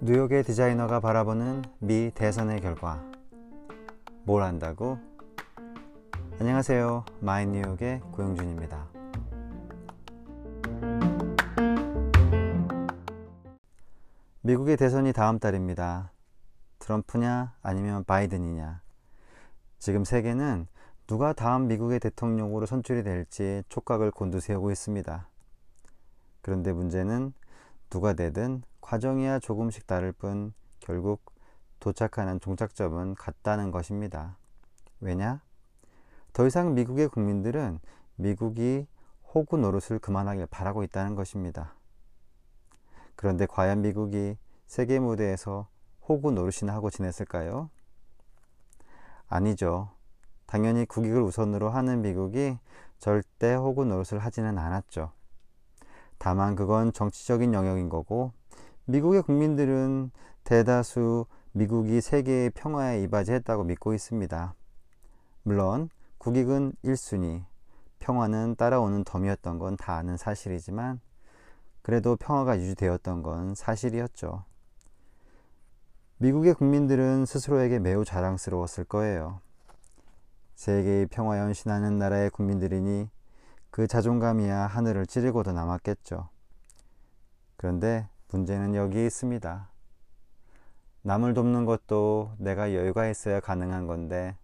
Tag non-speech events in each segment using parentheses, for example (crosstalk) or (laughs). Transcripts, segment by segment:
뉴욕의 디자이너가 바라보는 미 대선의 결과. 뭘 안다고? 안녕하세요. 마이 뉴욕의 고영준입니다. 미국의 대선이 다음 달입니다. 트럼프냐 아니면 바이든이냐. 지금 세계는 누가 다음 미국의 대통령으로 선출이 될지 촉각을 곤두세우고 있습니다 그런데 문제는 누가 되든 과정이야 조금씩 다를 뿐 결국 도착하는 종착점은 같다는 것입니다. 왜냐? 더 이상 미국의 국민들은 미국이 호구 노릇을 그만하길 바라고 있다는 것입니다. 그런데 과연 미국이 세계 무대에서 호구 노릇이나 하고 지냈을까요? 아니죠. 당연히 국익을 우선으로 하는 미국이 절대 호구 노릇을 하지는 않았죠. 다만 그건 정치적인 영역인 거고 미국의 국민들은 대다수 미국이 세계의 평화에 이바지했다고 믿고 있습니다. 물론 국익은 1순위, 평화는 따라오는 덤이었던 건 다 아는 사실이지만 그래도 평화가 유지되었던 건 사실이었죠. 미국의 국민들은 스스로에게 매우 자랑스러웠을 거예요. 세계의 평화 연신하는 나라의 국민들이니 그 자존감이야 하늘을 찌르고도 남았겠죠. 그런데 문제는 여기 있습니다. 남을 돕는 것도 내가 여유가 있어야 가능한 건데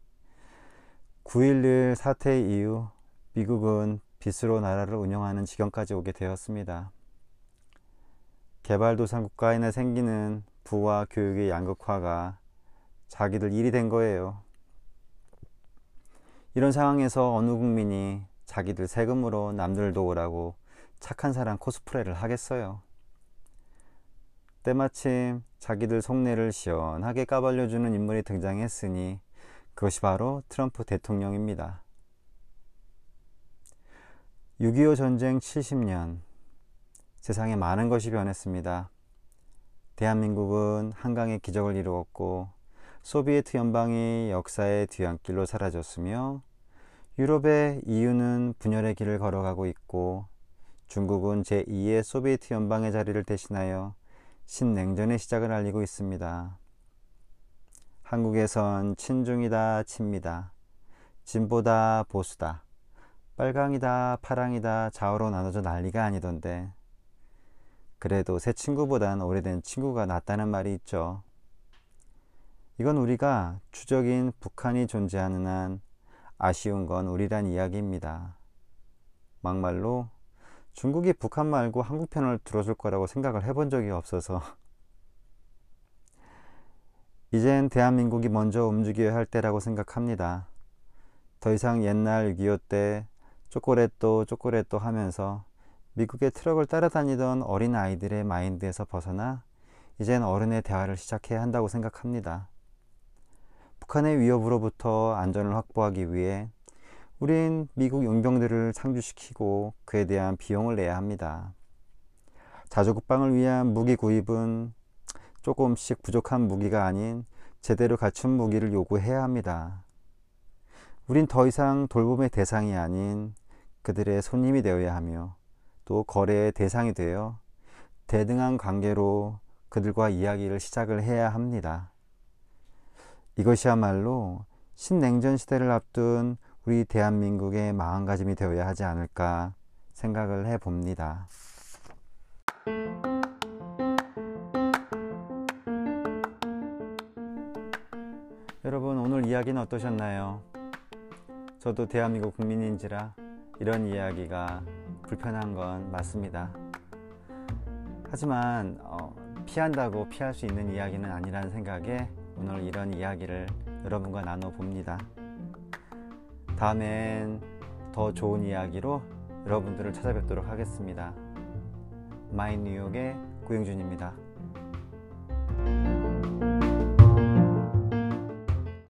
9.11 사태 이후 미국은 빚으로 나라를 운영하는 지경까지 오게 되었습니다. 개발도상 국가에 생기는 부와 교육의 양극화가 자기들 일이 된 거예요. 이런 상황에서 어느 국민이 자기들 세금으로 남들 도우라고 착한 사람 코스프레를 하겠어요. 때마침 자기들 속내를 시원하게 까발려주는 인물이 등장했으니 그것이 바로 트럼프 대통령입니다. 6.25 전쟁 70년 세상에 많은 것이 변했습니다. 대한민국은 한강의 기적을 이루었고 소비에트 연방이 역사의 뒤안길로 사라졌으며 유럽의 EU는 분열의 길을 걸어가고 있고 중국은 제2의 소비에트 연방의 자리를 대신하여 신냉전의 시작을 알리고 있습니다. 한국에선 친중이다 친미다 진보다 보수다 빨강이다 파랑이다 좌우로 나눠져 난리가 아니던데 그래도 새 친구보단 오래된 친구가 낫다는 말이 있죠. 이건 우리가 추적인 북한이 존재하는 한 아쉬운 건 우리란 이야기입니다. 막말로 중국이 북한 말고 한국 편을 들어줄 거라고 생각을 해본 적이 없어서 (laughs) 이젠 대한민국이 먼저 움직여야 할 때라고 생각합니다. 더 이상 옛날 6.25때 쪼꼬레또 쪼꼬레또 하면서 미국의 트럭을 따라다니던 어린 아이들의 마인드에서 벗어나 이젠 어른의 대화를 시작해야 한다고 생각합니다. 북한의 위협으로부터 안전을 확보하기 위해 우린 미국 용병들을 상주시키고 그에 대한 비용을 내야 합니다. 자주국방을 위한 무기 구입은 조금씩 부족한 무기가 아닌 제대로 갖춘 무기를 요구해야 합니다. 우린 더 이상 돌봄의 대상이 아닌 그들의 손님이 되어야 하며 또 거래의 대상이 되어 대등한 관계로 그들과 이야기를 시작을 해야 합니다. 이것이야말로 신냉전 시대를 앞둔 우리 대한민국의 마음가짐이 되어야 하지 않을까 생각을 해 봅니다. 여러분 오늘 이야기는 어떠셨나요? 저도 대한민국 국민인지라 이런 이야기가 불편한 건 맞습니다. 하지만 어, 피한다고 피할 수 있는 이야기는 아니라는 생각에 오늘 이런 이야기를 여러분과 나눠 봅니다. 다음엔 더 좋은 이야기로 여러분들을 찾아뵙도록 하겠습니다. 마인 뉴욕의 고영준입니다.